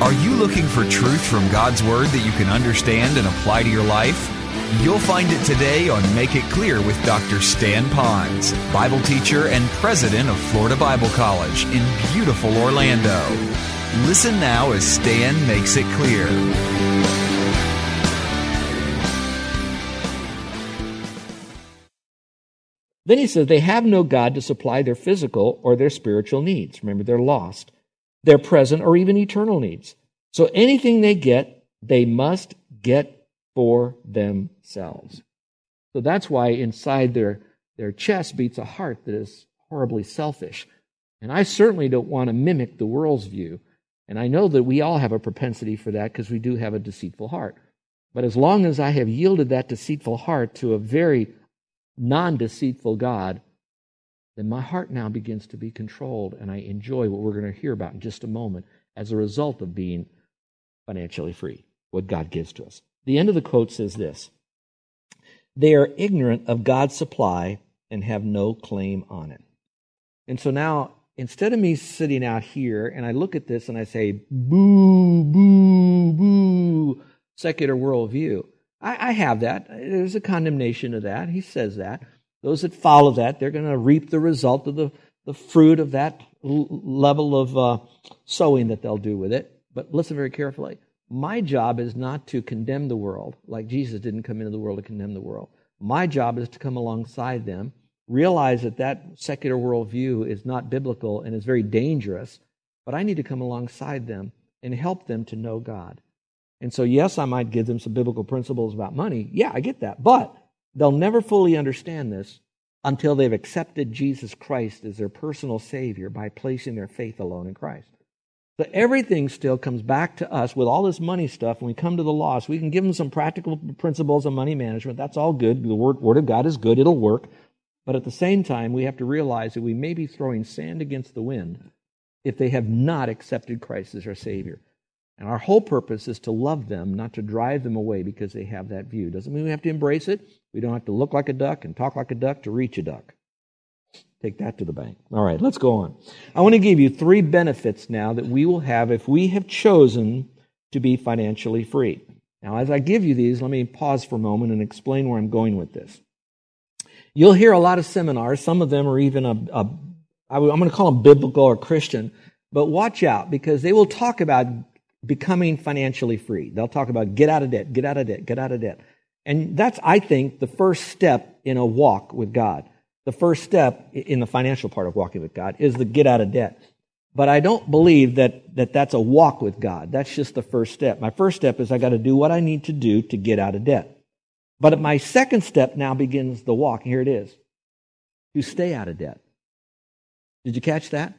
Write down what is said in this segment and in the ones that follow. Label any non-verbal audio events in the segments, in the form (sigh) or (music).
Are you looking for truth from God's Word that you can understand and apply to your life? You'll find it today on Make It Clear with Dr. Stan Ponz, Bible teacher and president of Florida Bible College in beautiful Orlando. Listen now as Stan makes it clear. Then he says they have no God to supply their physical or their spiritual needs. Remember, they're lost. Their present or even eternal needs. So anything they get, they must get for themselves. So that's why inside their, their chest beats a heart that is horribly selfish. And I certainly don't want to mimic the world's view. And I know that we all have a propensity for that because we do have a deceitful heart. But as long as I have yielded that deceitful heart to a very non deceitful God, then my heart now begins to be controlled, and I enjoy what we're going to hear about in just a moment as a result of being financially free, what God gives to us. The end of the quote says this They are ignorant of God's supply and have no claim on it. And so now, instead of me sitting out here and I look at this and I say, boo, boo, boo, secular worldview, I, I have that. There's a condemnation of that. He says that. Those that follow that, they're going to reap the result of the, the fruit of that level of uh, sowing that they'll do with it. But listen very carefully. My job is not to condemn the world, like Jesus didn't come into the world to condemn the world. My job is to come alongside them, realize that that secular worldview is not biblical and is very dangerous, but I need to come alongside them and help them to know God. And so, yes, I might give them some biblical principles about money. Yeah, I get that. But they'll never fully understand this until they've accepted Jesus Christ as their personal Savior by placing their faith alone in Christ. So everything still comes back to us with all this money stuff. When we come to the loss, we can give them some practical principles of money management. That's all good. The word, word of God is good. It'll work. But at the same time, we have to realize that we may be throwing sand against the wind if they have not accepted Christ as our Savior. And our whole purpose is to love them, not to drive them away because they have that view. Doesn't mean we have to embrace it. We don't have to look like a duck and talk like a duck to reach a duck. Take that to the bank. All right, let's go on. I want to give you three benefits now that we will have if we have chosen to be financially free. Now, as I give you these, let me pause for a moment and explain where I'm going with this. You'll hear a lot of seminars. Some of them are even a, a I'm going to call them biblical or Christian, but watch out because they will talk about becoming financially free. They'll talk about get out of debt, get out of debt, get out of debt. And that's, I think, the first step in a walk with God. The first step in the financial part of walking with God is the get out of debt. But I don't believe that, that that's a walk with God. That's just the first step. My first step is I got to do what I need to do to get out of debt. But my second step now begins the walk. Here it is. To stay out of debt. Did you catch that?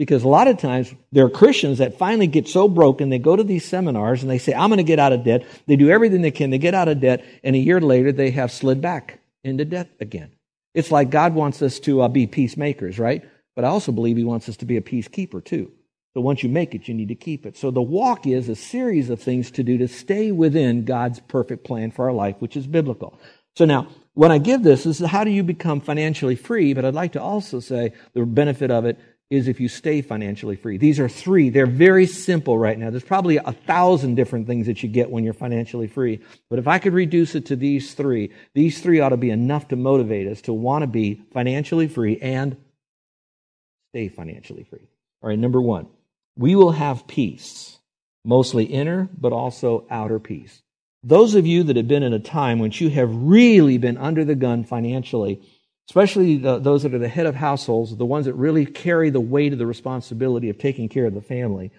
Because a lot of times there are Christians that finally get so broken, they go to these seminars and they say, I'm going to get out of debt. They do everything they can, they get out of debt, and a year later they have slid back into debt again. It's like God wants us to uh, be peacemakers, right? But I also believe He wants us to be a peacekeeper too. So once you make it, you need to keep it. So the walk is a series of things to do to stay within God's perfect plan for our life, which is biblical. So now, when I give this, this is how do you become financially free? But I'd like to also say the benefit of it is if you stay financially free. These are three. They're very simple right now. There's probably a thousand different things that you get when you're financially free. But if I could reduce it to these three, these three ought to be enough to motivate us to want to be financially free and stay financially free. All right, number one, we will have peace, mostly inner, but also outer peace. Those of you that have been in a time when you have really been under the gun financially, especially the, those that are the head of households, the ones that really carry the weight of the responsibility of taking care of the family.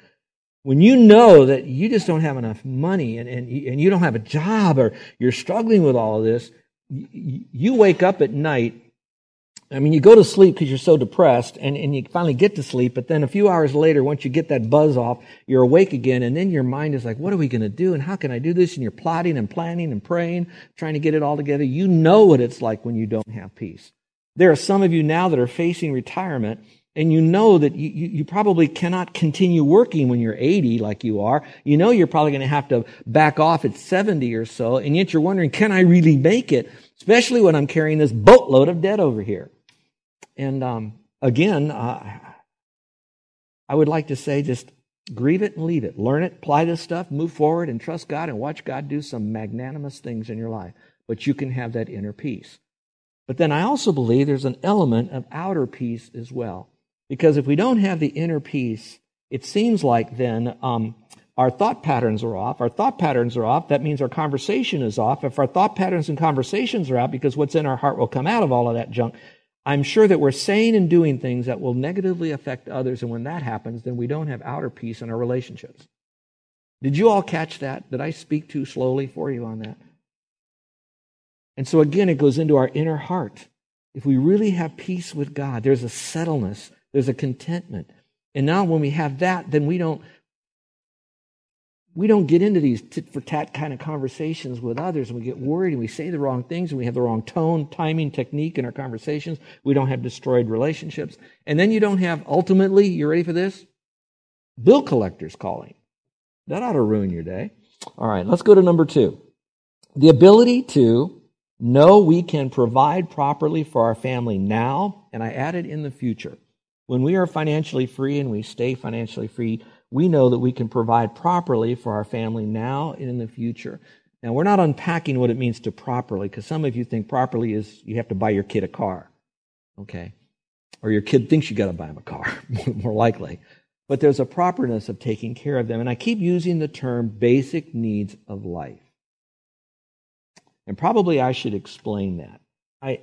When you know that you just don't have enough money and, and, and you don't have a job or you're struggling with all of this, you, you wake up at night I mean, you go to sleep because you're so depressed and, and you finally get to sleep, but then a few hours later, once you get that buzz off, you're awake again, and then your mind is like, what are we going to do? And how can I do this? And you're plotting and planning and praying, trying to get it all together. You know what it's like when you don't have peace. There are some of you now that are facing retirement, and you know that you, you, you probably cannot continue working when you're 80 like you are. You know you're probably going to have to back off at 70 or so, and yet you're wondering, can I really make it? Especially when I'm carrying this boatload of debt over here. And um, again, uh, I would like to say just grieve it and leave it. Learn it, apply this stuff, move forward, and trust God and watch God do some magnanimous things in your life. But you can have that inner peace. But then I also believe there's an element of outer peace as well. Because if we don't have the inner peace, it seems like then um, our thought patterns are off. Our thought patterns are off. That means our conversation is off. If our thought patterns and conversations are out, because what's in our heart will come out of all of that junk, I'm sure that we're saying and doing things that will negatively affect others. And when that happens, then we don't have outer peace in our relationships. Did you all catch that? Did I speak too slowly for you on that? And so again, it goes into our inner heart. If we really have peace with God, there's a settledness, there's a contentment. And now when we have that, then we don't we don't get into these tit for tat kind of conversations with others and we get worried and we say the wrong things and we have the wrong tone, timing, technique in our conversations. We don't have destroyed relationships. And then you don't have, ultimately, you ready for this? Bill collectors calling. That ought to ruin your day. All right, let's go to number two. The ability to know we can provide properly for our family now, and I added in the future. When we are financially free and we stay financially free, we know that we can provide properly for our family now and in the future. Now, we're not unpacking what it means to properly, because some of you think properly is you have to buy your kid a car, okay? Or your kid thinks you got to buy him a car, (laughs) more likely. But there's a properness of taking care of them. And I keep using the term basic needs of life. And probably I should explain that. I,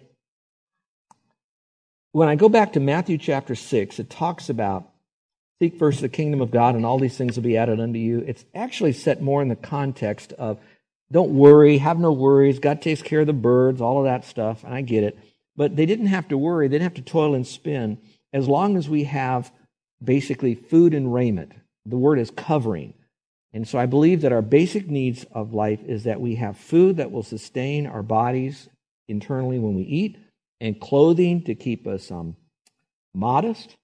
when I go back to Matthew chapter 6, it talks about Seek first the kingdom of God, and all these things will be added unto you. It's actually set more in the context of don't worry, have no worries. God takes care of the birds, all of that stuff, and I get it. But they didn't have to worry, they didn't have to toil and spin as long as we have basically food and raiment. The word is covering. And so I believe that our basic needs of life is that we have food that will sustain our bodies internally when we eat, and clothing to keep us um, modest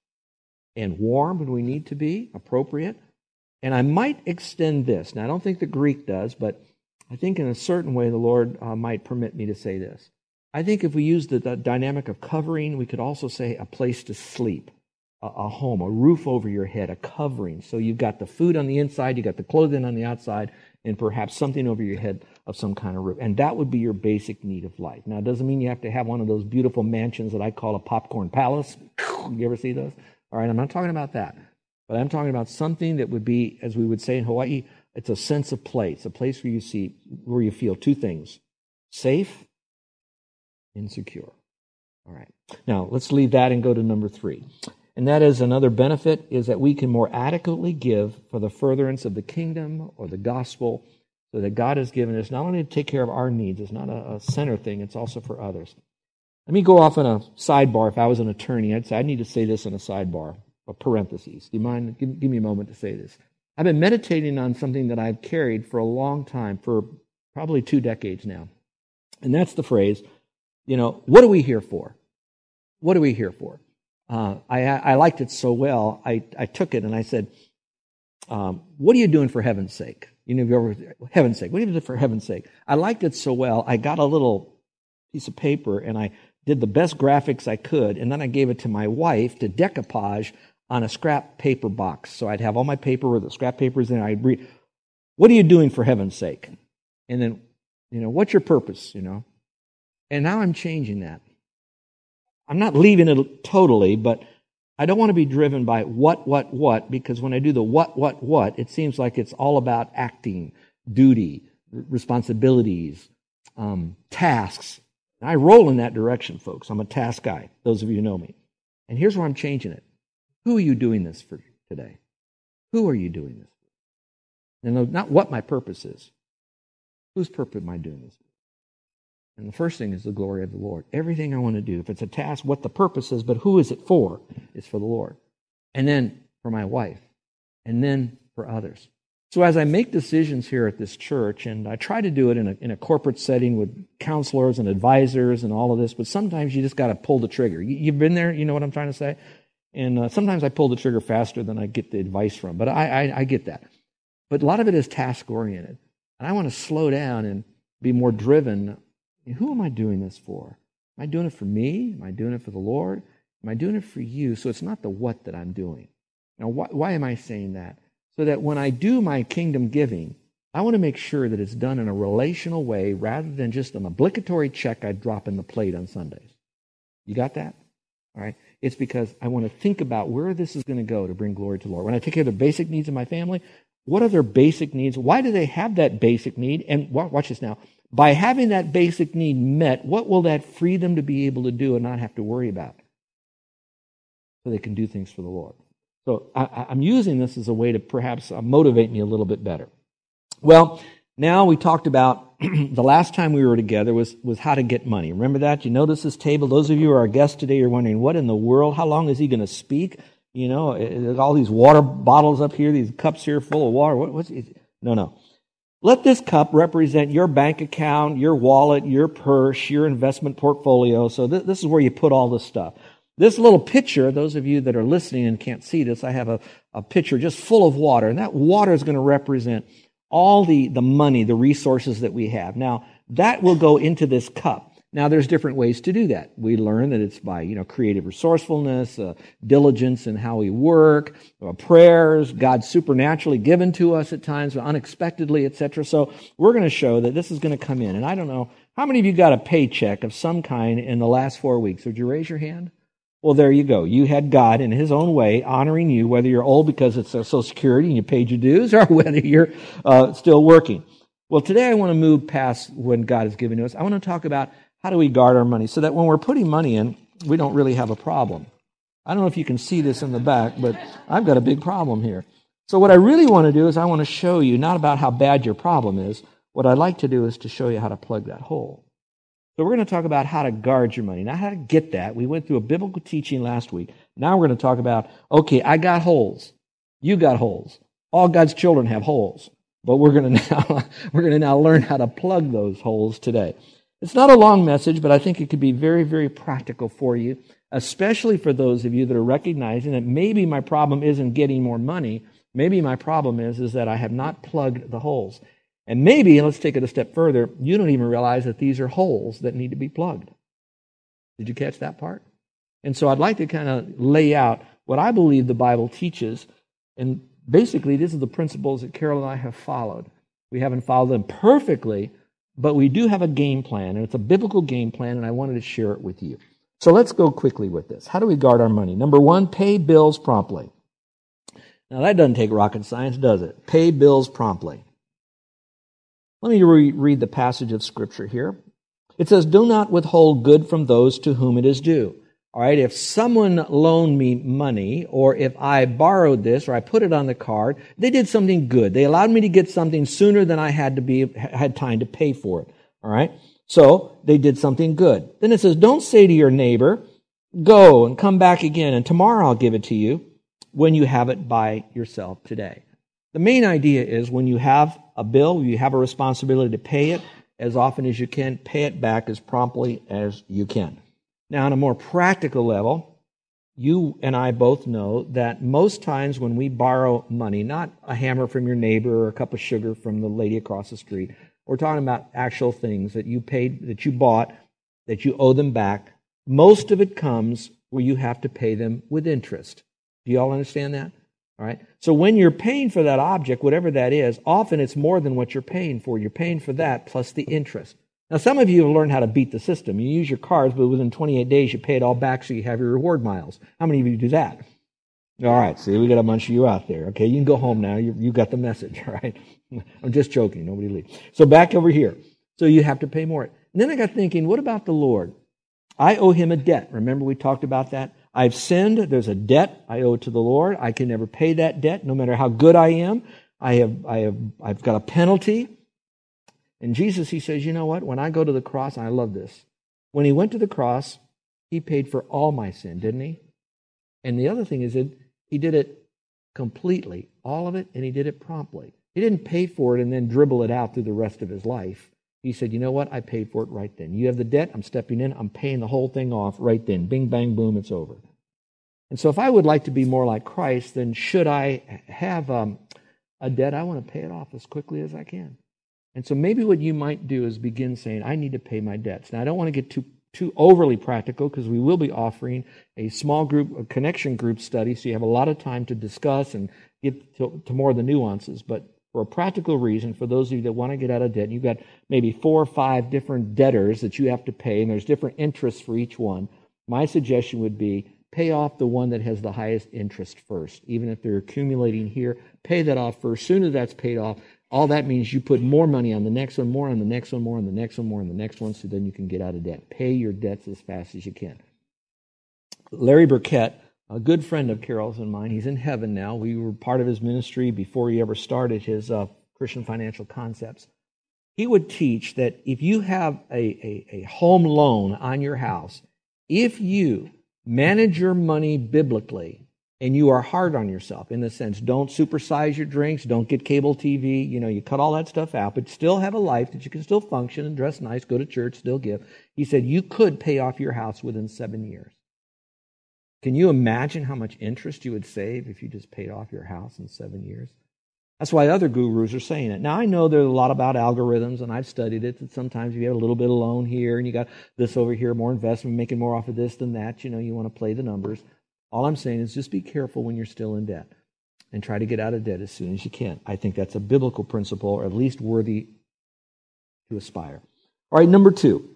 and warm when we need to be, appropriate. And I might extend this. Now, I don't think the Greek does, but I think in a certain way the Lord uh, might permit me to say this. I think if we use the, the, dynamic of covering, we could also say a place to sleep, a, a home, a roof over your head, a covering. So you've got the food on the inside, you've got the clothing on the outside, and perhaps something over your head of some kind of roof. And that would be your basic need of life. Now, it doesn't mean you have to have one of those beautiful mansions that I call a popcorn palace. You ever see those? All right, I'm not talking about that. But I'm talking about something that would be, as we would say in Hawaii, it's a sense of place, a place where you see, where you feel two things safe and secure. All right. Now, let's leave that and go to number three. And that is another benefit is that we can more adequately give for the furtherance of the kingdom or the gospel so that God has given us not only to take care of our needs, it's not a, a center thing, it's also for others. Let me go off on a sidebar. If I was an attorney, I'd say I need to say this in a sidebar, a parenthesis. Do you mind? Give, give me a moment to say this. I've been meditating on something that I've carried for a long time, for probably two decades now. And that's the phrase, you know, what are we here for? What are we here for? Uh, I, I liked it so well, I, I took it and I said, um, what are you doing for heaven's sake? You know, for heaven's sake. What are you doing for heaven's sake? I liked it so well, I got a little piece of paper and I did the best graphics I could, and then I gave it to my wife to decoupage on a scrap paper box. So I'd have all my paper with the scrap papers in. I'd read, "What are you doing for heaven's sake?" And then, you know, what's your purpose? You know, and now I'm changing that. I'm not leaving it totally, but I don't want to be driven by what, what, what, because when I do the what, what, what, it seems like it's all about acting, duty, responsibilities, um, tasks, I roll in that direction, folks. I'm a task guy, those of you who know me. And here's where I'm changing it. Who are you doing this for today? Who are you doing this for? And not what my purpose is. Whose purpose am I doing this? And the first thing is the glory of the Lord. Everything I want to do, if it's a task, what the purpose is, but who is it for? It's for the Lord. And then for my wife. And then for others. So as I make decisions here at this church, and I try to do it in a, in a corporate setting with counselors and advisors and all of this, but sometimes you just got to pull the trigger. You, have been there, you know what I'm trying to say? And uh, sometimes I pull the trigger faster than I get the advice from, but I, I, I get that. But a lot of it is task oriented. And I want to slow down and be more driven. Who am I doing this for? Am I doing it for me? Am I doing it for the Lord? Am I doing it for you? So it's not the what that I'm doing. Now, why, why am I saying that? So that when I do my kingdom giving, I want to make sure that it's done in a relational way rather than just an obligatory check I drop in the plate on Sundays. You got that? All right. It's because I want to think about where this is going to go to bring glory to the Lord. When I take care of the basic needs of my family, what are their basic needs? Why do they have that basic need? And watch this now. By having that basic need met, what will that free them to be able to do and not have to worry about? So they can do things for the Lord. So I, am using this as a way to perhaps uh, motivate me a little bit better. Well, now we talked about (clears throat) the last time we were together was, was how to get money. Remember that? You notice this table? Those of you who are our guests today you're wondering, what in the world? How long is he going to speak? You know, all these water bottles up here, these cups here full of water. What, what's? No, no. Let this cup represent your bank account, your wallet, your purse, your investment portfolio. So th- this is where you put all this stuff. This little pitcher, those of you that are listening and can't see this, I have a, a pitcher just full of water, and that water is going to represent all the, the money, the resources that we have. Now, that will go into this cup. Now, there's different ways to do that. We learn that it's by, you know, creative resourcefulness, uh, diligence in how we work, uh, prayers, God supernaturally given to us at times, unexpectedly, etc. So we're going to show that this is going to come in. And I don't know, how many of you got a paycheck of some kind in the last four weeks? Would you raise your hand? Well, there you go. You had God in His own way honoring you, whether you're old because it's Social Security and you paid your dues, (laughs) or whether you're uh, still working. Well, today I want to move past when God has given to us. I want to talk about how do we guard our money so that when we're putting money in, we don't really have a problem. I don't know if you can see this in the back, but I've got a big problem here. So, what I really want to do is I want to show you not about how bad your problem is. What I'd like to do is to show you how to plug that hole. So we're going to talk about how to guard your money, not how to get that. We went through a biblical teaching last week. Now we're going to talk about, okay, I got holes. You got holes. All God's children have holes. But we're going to (laughs) now, we're going to now learn how to plug those holes today. It's not a long message, but I think it could be very, very practical for you, especially for those of you that are recognizing that maybe my problem isn't getting more money. Maybe my problem is, is that I have not plugged the holes. And maybe, let's take it a step further, you don't even realize that these are holes that need to be plugged. Did you catch that part? And so I'd like to kind of lay out what I believe the Bible teaches. And basically, these are the principles that Carol and I have followed. We haven't followed them perfectly, but we do have a game plan, and it's a biblical game plan, and I wanted to share it with you. So let's go quickly with this. How do we guard our money? Number one, pay bills promptly. Now, that doesn't take rocket science, does it? Pay bills promptly. Let me re- read the passage of Scripture here. It says, Do not withhold good from those to whom it is due. All right, if someone loaned me money, or if I borrowed this, or I put it on the card, they did something good. They allowed me to get something sooner than I had to be had time to pay for it. All right, so they did something good. Then it says, "Don't say to your neighbor, go and come back again, and tomorrow I'll give it to you, when you have it by yourself today." The main idea is when you have a bill, you have a responsibility to pay it as often as you can, pay it back as promptly as you can. Now, on a more practical level, you and I both know that most times when we borrow money, not a hammer from your neighbor or a cup of sugar from the lady across the street, we're talking about actual things that you paid, that you bought, that you owe them back. Most of it comes where you have to pay them with interest. Do you all understand that? All right. So when you're paying for that object, whatever that is, often it's more than what you're paying for. You're paying for that plus the interest. Now, some of you have learned how to beat the system. You use your cards, but within 28 days, you pay it all back so you have your reward miles. How many of you do that? All right. See, we got a bunch of you out there. Okay. You can go home now. You, you got the message. (laughs) All right. I'm just joking. Nobody leave. So back over here. So you have to pay more. And then I got thinking, what about the Lord? I owe him a debt. Remember we talked about that? I've sinned. There's a debt I owe to the Lord. I can never pay that debt, no matter how good I am. I have, I have, I've got a penalty. And Jesus, he says, you know what? When I go to the cross, I love this. When he went to the cross, he paid for all my sin, didn't he? And the other thing is that he did it completely, all of it, and he did it promptly. He didn't pay for it and then dribble it out through the rest of his life. He said, You know what? I paid for it right then. You have the debt. I'm stepping in. I'm paying the whole thing off right then. Bing, bang, boom, it's over. And so, if I would like to be more like Christ, then should I have um, a debt? I want to pay it off as quickly as I can. And so, maybe what you might do is begin saying, I need to pay my debts. Now, I don't want to get too too overly practical because we will be offering a small group, a connection group study, so you have a lot of time to discuss and get to, to more of the nuances. But for a practical reason, for those of you that want to get out of debt, you've got maybe four or five different debtors that you have to pay, and there's different interests for each one. My suggestion would be pay off the one that has the highest interest first. Even if they're accumulating here, pay that off first. Soon as that's paid off, all that means you put more money on the next one, more on the next one, more on the next one, more on the next one, so then you can get out of debt. Pay your debts as fast as you can. Larry Burkett, a good friend of Carol's and mine, he's in heaven now. We were part of his ministry before he ever started his uh, Christian financial concepts. He would teach that if you have a, a, a home loan on your house, if you manage your money biblically, and you are hard on yourself in the sense don't supersize your drinks don't get cable tv you know you cut all that stuff out but still have a life that you can still function and dress nice go to church still give he said you could pay off your house within seven years can you imagine how much interest you would save if you just paid off your house in seven years that's why other gurus are saying it. Now, I know there's a lot about algorithms, and I've studied it, that sometimes you have a little bit of loan here and you got this over here, more investment, making more off of this than that, you know, you want to play the numbers. All I'm saying is just be careful when you're still in debt and try to get out of debt as soon as you can. I think that's a biblical principle, or at least worthy to aspire. All right, number two,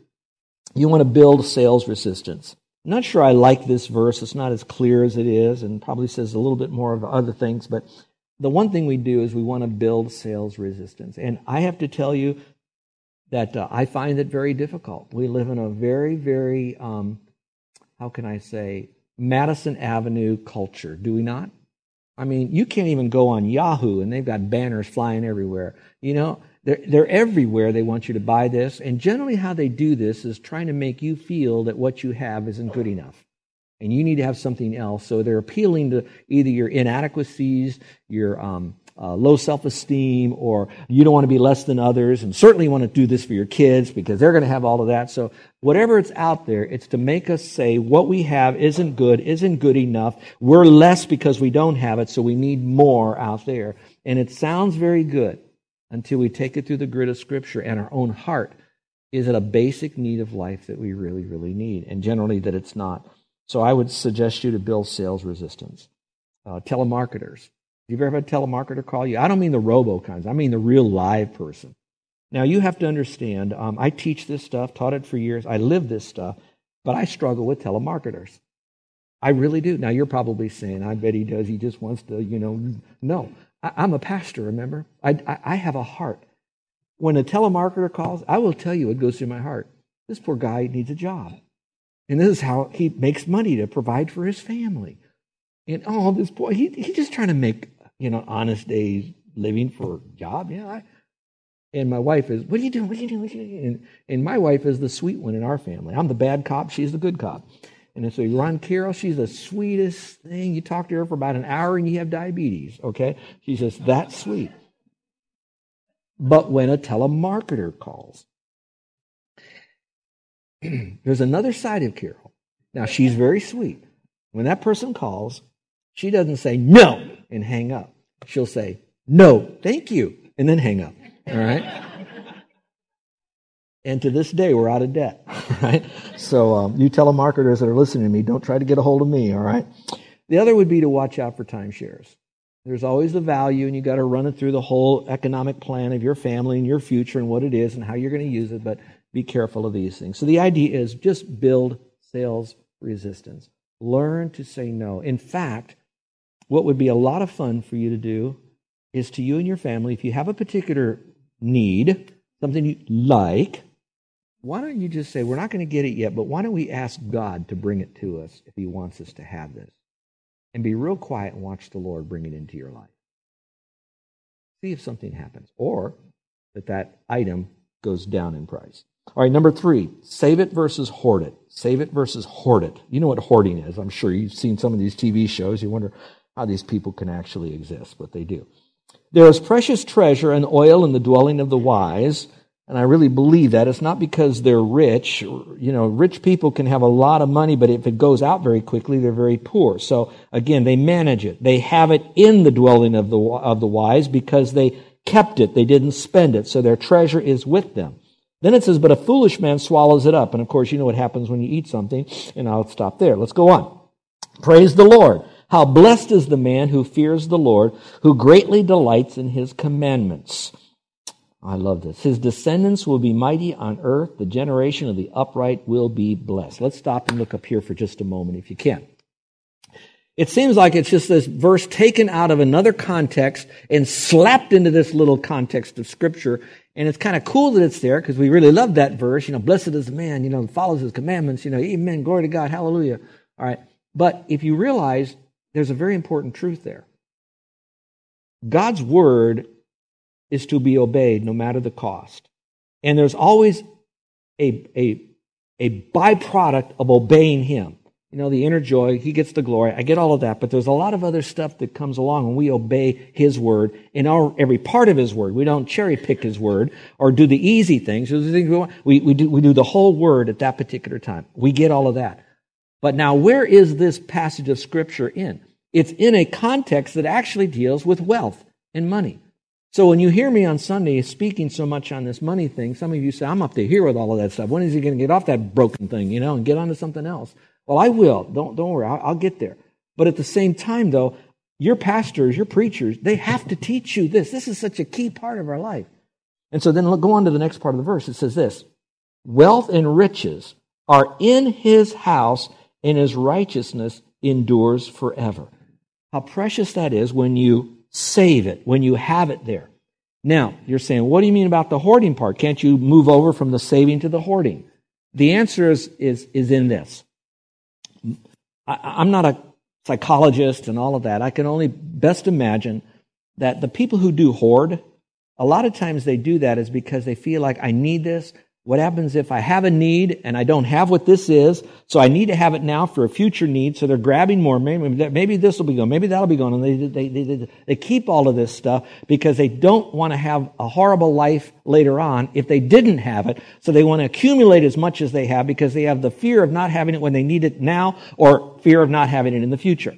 you want to build sales resistance. I'm not sure I like this verse. It's not as clear as it is, and probably says a little bit more of other things. But the one thing we do is we want to build sales resistance. And I have to tell you that uh, I find it very difficult. We live in a very, very, um, how can I say, Madison Avenue culture, do we not? I mean, you can't even go on Yahoo and they've got banners flying everywhere. You know, they're, they're everywhere. They want you to buy this. And generally, how they do this is trying to make you feel that what you have isn't good enough and you need to have something else. So they're appealing to either your inadequacies, your um, uh, low self esteem, or you don't want to be less than others, and certainly you want to do this for your kids because they're going to have all of that. So, whatever it's out there, it's to make us say what we have isn't good, isn't good enough. We're less because we don't have it, so we need more out there. And it sounds very good until we take it through the grid of Scripture and our own heart. Is it a basic need of life that we really, really need? And generally, that it's not. So, I would suggest you to build sales resistance. Uh, telemarketers you ever had a telemarketer call you? I don't mean the robo kinds, I mean the real live person. Now, you have to understand, um, I teach this stuff, taught it for years, I live this stuff, but I struggle with telemarketers. I really do. Now, you're probably saying, I bet he does. He just wants to, you know. No, I, am a pastor, remember? I, I, I have a heart. When a telemarketer calls, I will tell you what goes through my heart. This poor guy needs a job. And this is how he makes money to provide for his family. And oh, this boy, he, he's just trying to make you know, honest days living for a job. Yeah. I, and my wife is, what are you doing? What are you doing? What are you doing? And, and my wife is the sweet one in our family. I'm the bad cop. She's the good cop. And so run Carol, she's the sweetest thing. You talk to her for about an hour and you have diabetes, okay? She's just that sweet. But when a telemarketer calls, (clears throat) there's another side of Carol. Now, she's very sweet. When that person calls, she doesn't say no and hang up. She'll say no, thank you, and then hang up. All right? and to this day, we're out of debt. (laughs) Right? So, um, you telemarketers that are listening to me, don't try to get a hold of me. All right? The other would be to watch out for timeshares. There's always the value, and you got to run it through the whole economic plan of your family and your future and what it is and how you're going to use it. But be careful of these things. So the idea is just build sales resistance. Learn to say no. In fact, what would be a lot of fun for you to do is to you and your family, if you have a particular need, something you like, why don't you just say, We're not going to get it yet, but why don't we ask God to bring it to us if He wants us to have this? And be real quiet and watch the Lord bring it into your life. See if something happens. Or that that item goes down in price. All right, number three, save it versus hoard it. Save it versus hoard it. You know what hoarding is. I'm sure you've seen some of these TV shows. You wonder how these people can actually exist, but they do. There is precious treasure and oil in the dwelling of the wise. And I really believe that. It's not because they're rich. You know, rich people can have a lot of money, but if it goes out very quickly, they're very poor. So again, they manage it. They have it in the dwelling of the, of the wise because they kept it. They didn't spend it. So their treasure is with them. Then it says, but a foolish man swallows it up. And of course, you know what happens when you eat something. And I'll stop there. Let's go on. Praise the Lord. How blessed is the man who fears the Lord, who greatly delights in his commandments. I love this. His descendants will be mighty on earth. The generation of the upright will be blessed. Let's stop and look up here for just a moment if you can. It seems like it's just this verse taken out of another context and slapped into this little context of scripture. And it's kind of cool that it's there because we really love that verse. You know, blessed is the man, you know, follows his commandments, you know, amen, glory to God, hallelujah. All right. But if you realize there's a very important truth there. God's word is to be obeyed no matter the cost. And there's always a, a, a byproduct of obeying Him. You know, the inner joy, He gets the glory. I get all of that, but there's a lot of other stuff that comes along when we obey His word in our, every part of His word. We don't cherry pick His word or do the easy things. We, we, do, we do the whole word at that particular time. We get all of that. But now, where is this passage of Scripture in? It's in a context that actually deals with wealth and money. So when you hear me on Sunday speaking so much on this money thing, some of you say, I'm up to here with all of that stuff. When is he going to get off that broken thing, you know, and get onto something else? Well, I will. Don't, don't worry. I'll, I'll get there. But at the same time, though, your pastors, your preachers, they have to teach you this. This is such a key part of our life. And so then go on to the next part of the verse. It says this Wealth and riches are in his house, and his righteousness endures forever. How precious that is when you save it, when you have it there. Now, you're saying, what do you mean about the hoarding part? Can't you move over from the saving to the hoarding? The answer is, is, is in this. I, I'm not a psychologist and all of that. I can only best imagine that the people who do hoard, a lot of times they do that is because they feel like I need this, what happens if I have a need and I don't have what this is, so I need to have it now for a future need, so they're grabbing more. Maybe, maybe this will be gone, maybe that'll be gone. And they, they, they, they keep all of this stuff because they don't want to have a horrible life later on if they didn't have it. So they want to accumulate as much as they have because they have the fear of not having it when they need it now or fear of not having it in the future.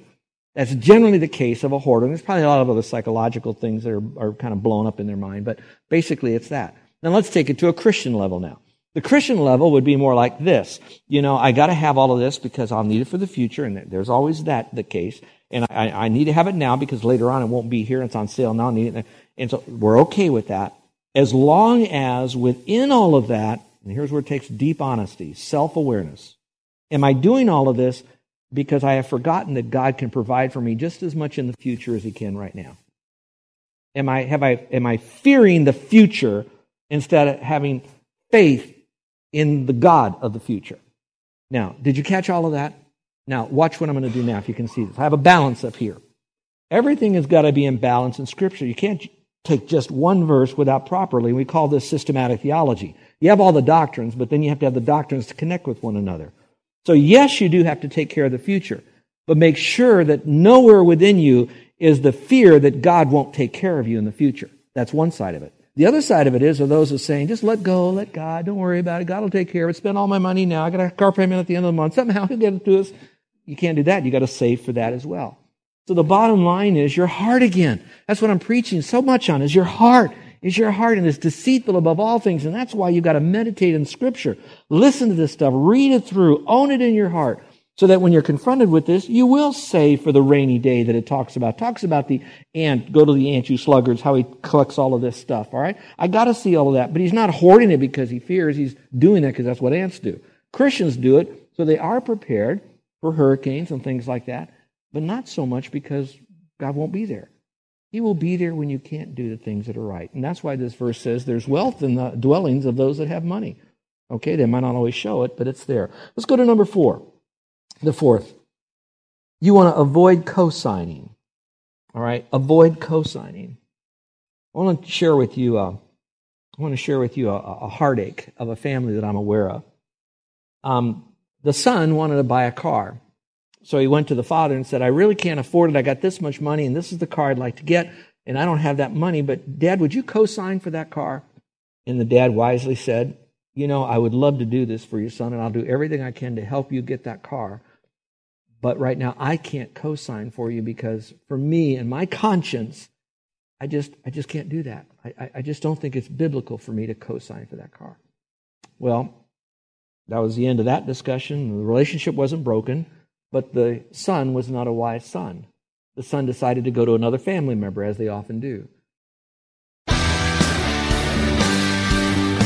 That's generally the case of a hoarder. And there's probably a lot of other psychological things that are, are kind of blown up in their mind, but basically it's that. Now let's take it to a Christian level now. The Christian level would be more like this. You know, I got to have all of this because I'll need it for the future, and there's always that the case. And I, I need to have it now because later on it won't be here. It's on sale now. I need it. And so we're okay with that. As long as within all of that, and here's where it takes deep honesty, self awareness. Am I doing all of this because I have forgotten that God can provide for me just as much in the future as He can right now? Am I, have I, am I fearing the future instead of having faith in the God of the future. Now, did you catch all of that? Now, watch what I'm going to do now if you can see this. I have a balance up here. Everything has got to be in balance in Scripture. You can't take just one verse without properly. We call this systematic theology. You have all the doctrines, but then you have to have the doctrines to connect with one another. So, yes, you do have to take care of the future, but make sure that nowhere within you is the fear that God won't take care of you in the future. That's one side of it. The other side of it is, are those who are saying, just let go, let God, don't worry about it. God will take care of it. Spend all my money now. I got a car payment at the end of the month. Somehow he'll get it to us. You can't do that. You got to save for that as well. So the bottom line is your heart again. That's what I'm preaching so much on is your heart. Is your heart and it's deceitful above all things. And that's why you've got to meditate in scripture. Listen to this stuff. Read it through. Own it in your heart. So that when you're confronted with this, you will save for the rainy day that it talks about. It talks about the ant, go to the ant, you sluggards, how he collects all of this stuff, all right? I got to see all of that, but he's not hoarding it because he fears. He's doing it because that's what ants do. Christians do it, so they are prepared for hurricanes and things like that, but not so much because God won't be there. He will be there when you can't do the things that are right. And that's why this verse says there's wealth in the dwellings of those that have money. Okay, they might not always show it, but it's there. Let's go to number four. The fourth, you want to avoid co-signing. All right, avoid co-signing. I want to share with you uh, I want to share with you a, a heartache of a family that I'm aware of. Um, the son wanted to buy a car. So he went to the father and said, I really can't afford it. I got this much money, and this is the car I'd like to get, and I don't have that money, but dad, would you co sign for that car? And the dad wisely said, You know, I would love to do this for your son, and I'll do everything I can to help you get that car. But right now, I can't co sign for you because for me and my conscience, I just, I just can't do that. I, I just don't think it's biblical for me to co sign for that car. Well, that was the end of that discussion. The relationship wasn't broken, but the son was not a wise son. The son decided to go to another family member, as they often do.